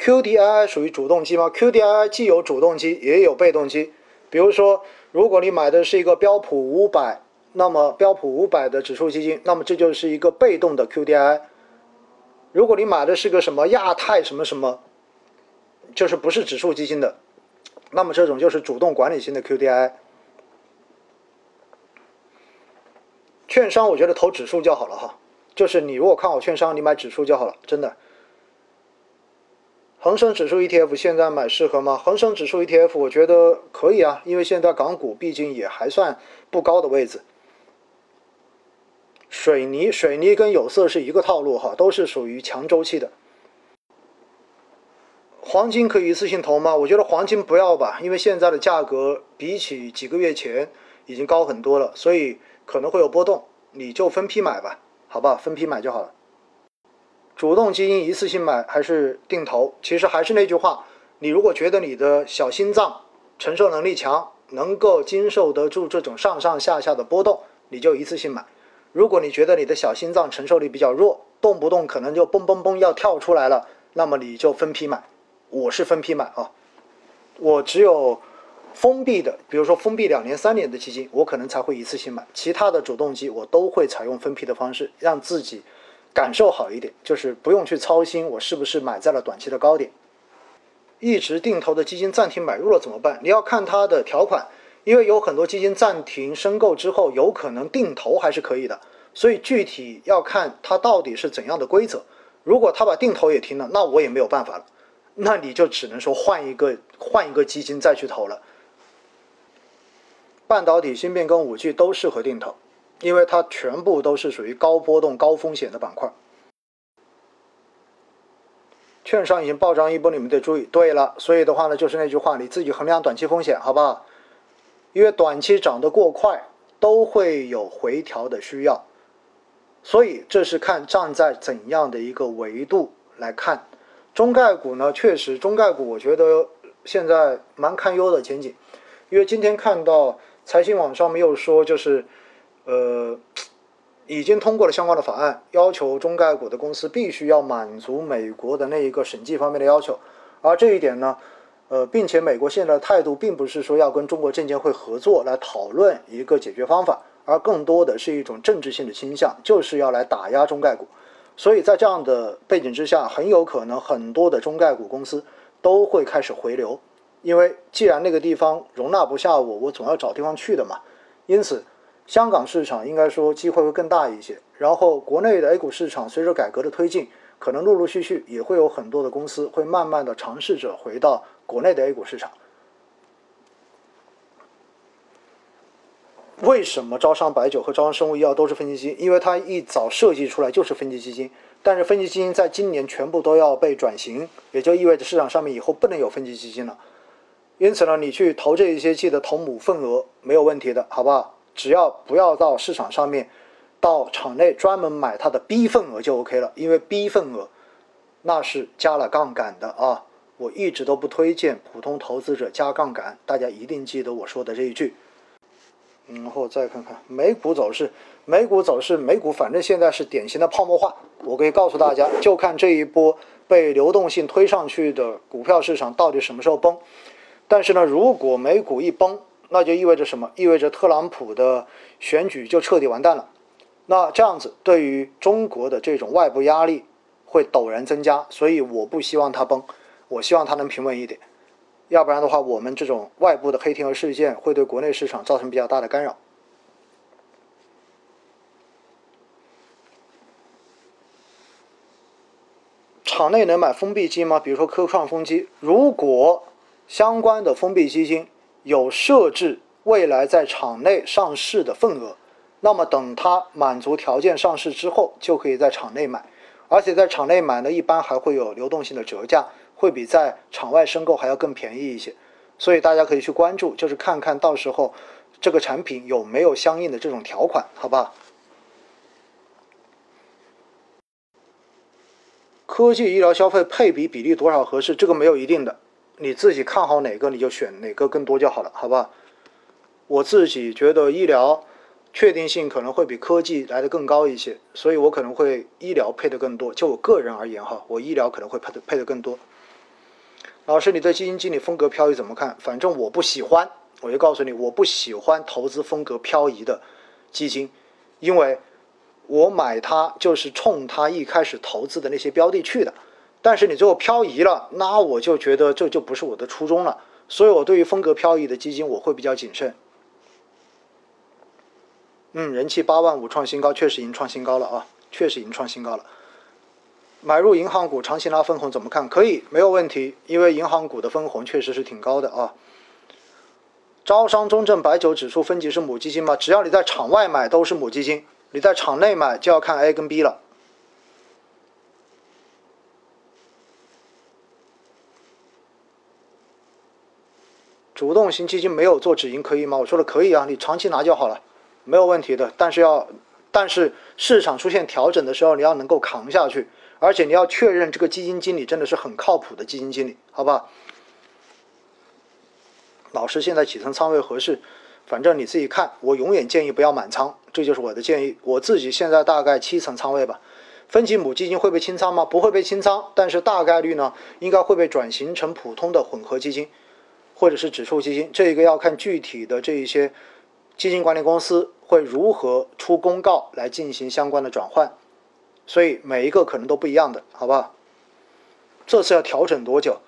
QDII 属于主动基吗？QDII 既有主动基也有被动基。比如说，如果你买的是一个标普五百，那么标普五百的指数基金，那么这就是一个被动的 QDII。如果你买的是个什么亚太什么什么，就是不是指数基金的，那么这种就是主动管理型的 QDII。券商我觉得投指数就好了哈，就是你如果看好券商，你买指数就好了，真的。恒生指数 ETF 现在买适合吗？恒生指数 ETF 我觉得可以啊，因为现在港股毕竟也还算不高的位置。水泥，水泥跟有色是一个套路哈，都是属于强周期的。黄金可以一次性投吗？我觉得黄金不要吧，因为现在的价格比起几个月前已经高很多了，所以可能会有波动，你就分批买吧，好吧，分批买就好了。主动基金一次性买还是定投？其实还是那句话，你如果觉得你的小心脏承受能力强，能够经受得住这种上上下下的波动，你就一次性买。如果你觉得你的小心脏承受力比较弱，动不动可能就嘣嘣嘣要跳出来了，那么你就分批买。我是分批买啊，我只有封闭的，比如说封闭两年、三年的基金，我可能才会一次性买。其他的主动基我都会采用分批的方式，让自己。感受好一点，就是不用去操心我是不是买在了短期的高点。一直定投的基金暂停买入了怎么办？你要看它的条款，因为有很多基金暂停申购之后，有可能定投还是可以的。所以具体要看它到底是怎样的规则。如果他把定投也停了，那我也没有办法了，那你就只能说换一个换一个基金再去投了。半导体、芯片跟五 G 都适合定投。因为它全部都是属于高波动、高风险的板块，券商已经暴涨一波，你们得注意。对了，所以的话呢，就是那句话，你自己衡量短期风险，好不好？因为短期涨得过快，都会有回调的需要，所以这是看站在怎样的一个维度来看。中概股呢，确实中概股，我觉得现在蛮堪忧的前景，因为今天看到财新网上面又说，就是。呃，已经通过了相关的法案，要求中概股的公司必须要满足美国的那一个审计方面的要求。而这一点呢，呃，并且美国现在的态度并不是说要跟中国证监会合作来讨论一个解决方法，而更多的是一种政治性的倾向，就是要来打压中概股。所以在这样的背景之下，很有可能很多的中概股公司都会开始回流，因为既然那个地方容纳不下我，我总要找地方去的嘛。因此。香港市场应该说机会会更大一些，然后国内的 A 股市场随着改革的推进，可能陆陆续续也会有很多的公司会慢慢的尝试着回到国内的 A 股市场。为什么招商白酒和招商生物医药都是分级基金？因为它一早设计出来就是分级基金，但是分级基金在今年全部都要被转型，也就意味着市场上面以后不能有分级基金了。因此呢，你去投这一些，记得投母份额没有问题的，好不好？只要不要到市场上面，到场内专门买它的 B 份额就 OK 了，因为 B 份额那是加了杠杆的啊！我一直都不推荐普通投资者加杠杆，大家一定记得我说的这一句。然后再看看美股走势，美股走势，美股反正现在是典型的泡沫化。我可以告诉大家，就看这一波被流动性推上去的股票市场到底什么时候崩。但是呢，如果美股一崩，那就意味着什么？意味着特朗普的选举就彻底完蛋了。那这样子对于中国的这种外部压力会陡然增加，所以我不希望它崩，我希望它能平稳一点。要不然的话，我们这种外部的黑天鹅事件会对国内市场造成比较大的干扰。场内能买封闭基金吗？比如说科创风基，如果相关的封闭基金。有设置未来在场内上市的份额，那么等它满足条件上市之后，就可以在场内买，而且在场内买呢，一般还会有流动性的折价，会比在场外申购还要更便宜一些。所以大家可以去关注，就是看看到时候这个产品有没有相应的这种条款，好吧？科技医疗消费配比比例多少合适？这个没有一定的。你自己看好哪个，你就选哪个更多就好了，好吧？我自己觉得医疗确定性可能会比科技来的更高一些，所以我可能会医疗配的更多。就我个人而言哈，我医疗可能会配的配的更多。老师，你对基金经理风格漂移怎么看？反正我不喜欢，我就告诉你，我不喜欢投资风格漂移的基金，因为我买它就是冲它一开始投资的那些标的去的。但是你最后漂移了，那我就觉得这就不是我的初衷了。所以我对于风格漂移的基金，我会比较谨慎。嗯，人气八万五创新高，确实已经创新高了啊，确实已经创新高了。买入银行股长期拿分红怎么看？可以，没有问题，因为银行股的分红确实是挺高的啊。招商中证白酒指数分级是母基金吗？只要你在场外买都是母基金，你在场内买就要看 A 跟 B 了。主动型基金没有做止盈可以吗？我说的可以啊，你长期拿就好了，没有问题的。但是要，但是市场出现调整的时候，你要能够扛下去，而且你要确认这个基金经理真的是很靠谱的基金经理，好吧？老师现在几层仓位合适？反正你自己看，我永远建议不要满仓，这就是我的建议。我自己现在大概七层仓位吧。分级母基金会被清仓吗？不会被清仓，但是大概率呢，应该会被转型成普通的混合基金。或者是指数基金，这一个要看具体的这一些基金管理公司会如何出公告来进行相关的转换，所以每一个可能都不一样的，好吧？这次要调整多久，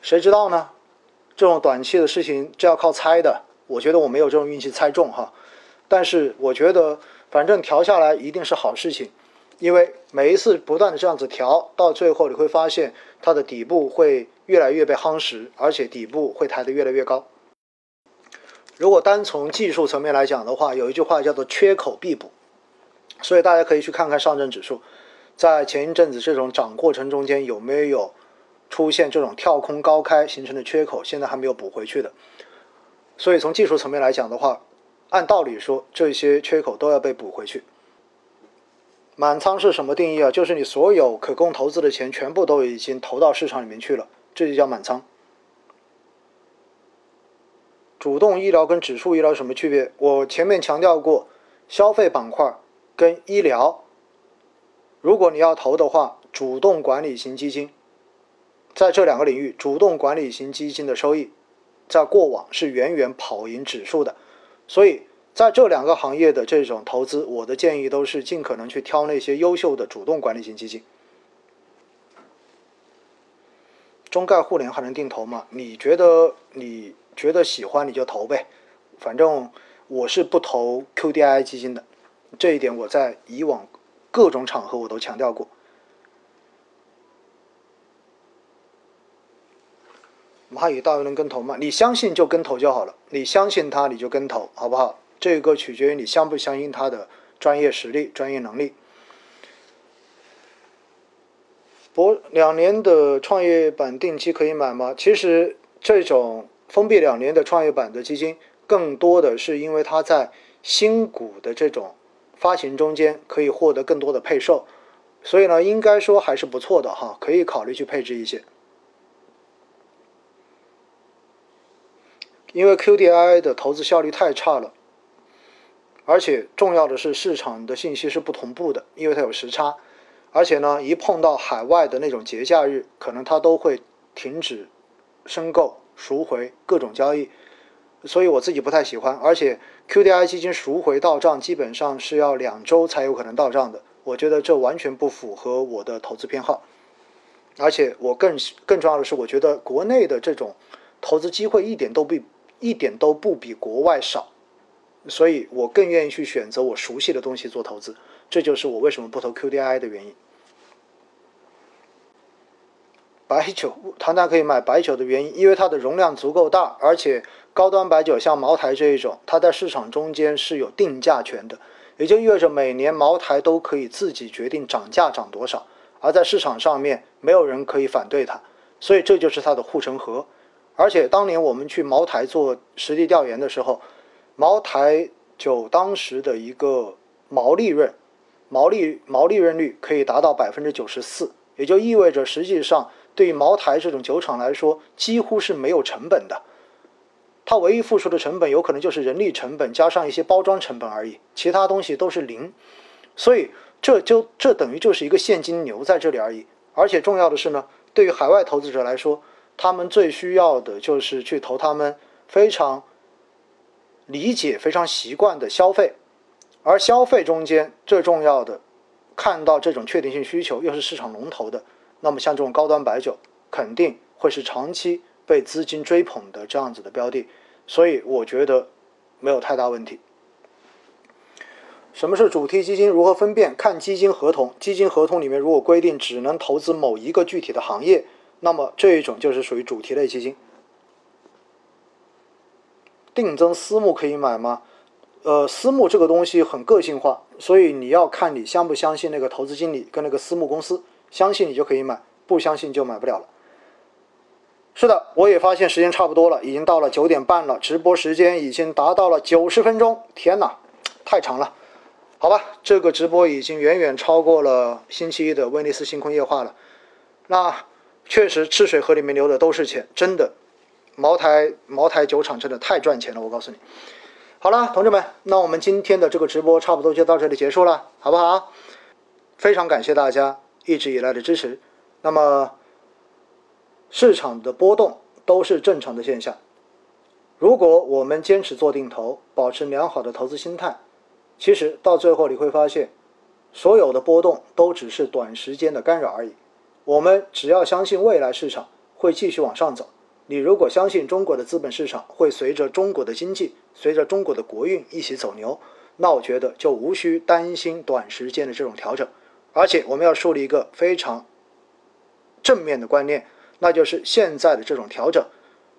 谁知道呢？这种短期的事情，这要靠猜的。我觉得我没有这种运气猜中哈，但是我觉得反正调下来一定是好事情，因为每一次不断的这样子调，到最后你会发现它的底部会。越来越被夯实，而且底部会抬得越来越高。如果单从技术层面来讲的话，有一句话叫做“缺口必补”，所以大家可以去看看上证指数，在前一阵子这种涨过程中间有没有出现这种跳空高开形成的缺口，现在还没有补回去的。所以从技术层面来讲的话，按道理说这些缺口都要被补回去。满仓是什么定义啊？就是你所有可供投资的钱全部都已经投到市场里面去了。这就叫满仓。主动医疗跟指数医疗什么区别？我前面强调过，消费板块跟医疗，如果你要投的话，主动管理型基金，在这两个领域，主动管理型基金的收益，在过往是远远跑赢指数的。所以在这两个行业的这种投资，我的建议都是尽可能去挑那些优秀的主动管理型基金。中概互联还能定投吗？你觉得你觉得喜欢你就投呗，反正我是不投 QDII 基金的，这一点我在以往各种场合我都强调过。蚂蚁大 V 能跟投吗？你相信就跟投就好了，你相信他你就跟投，好不好？这个取决于你相不相信他的专业实力、专业能力。博两年的创业板定期可以买吗？其实这种封闭两年的创业板的基金，更多的是因为它在新股的这种发行中间可以获得更多的配售，所以呢，应该说还是不错的哈，可以考虑去配置一些。因为 QDII 的投资效率太差了，而且重要的是市场的信息是不同步的，因为它有时差。而且呢，一碰到海外的那种节假日，可能它都会停止申购、赎回各种交易，所以我自己不太喜欢。而且 QDII 基金赎回到账基本上是要两周才有可能到账的，我觉得这完全不符合我的投资偏好。而且我更更重要的是，我觉得国内的这种投资机会一点都比一点都不比国外少，所以我更愿意去选择我熟悉的东西做投资。这就是我为什么不投 QDII 的原因。白酒，唐丹可以买白酒的原因，因为它的容量足够大，而且高端白酒像茅台这一种，它在市场中间是有定价权的，也就意味着每年茅台都可以自己决定涨价涨多少，而在市场上面没有人可以反对它，所以这就是它的护城河。而且当年我们去茅台做实地调研的时候，茅台酒当时的一个毛利润。毛利毛利润率可以达到百分之九十四，也就意味着实际上对于茅台这种酒厂来说，几乎是没有成本的。它唯一付出的成本有可能就是人力成本加上一些包装成本而已，其他东西都是零。所以这就这等于就是一个现金流在这里而已。而且重要的是呢，对于海外投资者来说，他们最需要的就是去投他们非常理解、非常习惯的消费，而消费中间最重要的，看到这种确定性需求又是市场龙头的，那么像这种高端白酒肯定会是长期被资金追捧的这样子的标的，所以我觉得没有太大问题。什么是主题基金？如何分辨？看基金合同，基金合同里面如果规定只能投资某一个具体的行业，那么这一种就是属于主题类基金。定增私募可以买吗？呃，私募这个东西很个性化，所以你要看你相不相信那个投资经理跟那个私募公司，相信你就可以买，不相信就买不了了。是的，我也发现时间差不多了，已经到了九点半了，直播时间已经达到了九十分钟，天哪，太长了。好吧，这个直播已经远远超过了星期一的威尼斯星空夜话了。那确实，赤水河里面流的都是钱，真的。茅台茅台酒厂真的太赚钱了，我告诉你。好了，同志们，那我们今天的这个直播差不多就到这里结束了，好不好？非常感谢大家一直以来的支持。那么，市场的波动都是正常的现象。如果我们坚持做定投，保持良好的投资心态。其实到最后你会发现，所有的波动都只是短时间的干扰而已。我们只要相信未来市场会继续往上走。你如果相信中国的资本市场会随着中国的经济、随着中国的国运一起走牛，那我觉得就无需担心短时间的这种调整。而且我们要树立一个非常正面的观念，那就是现在的这种调整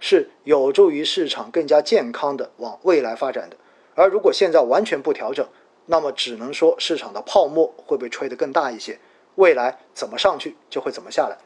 是有助于市场更加健康的往未来发展的。而如果现在完全不调整，那么只能说市场的泡沫会被吹得更大一些，未来怎么上去就会怎么下来。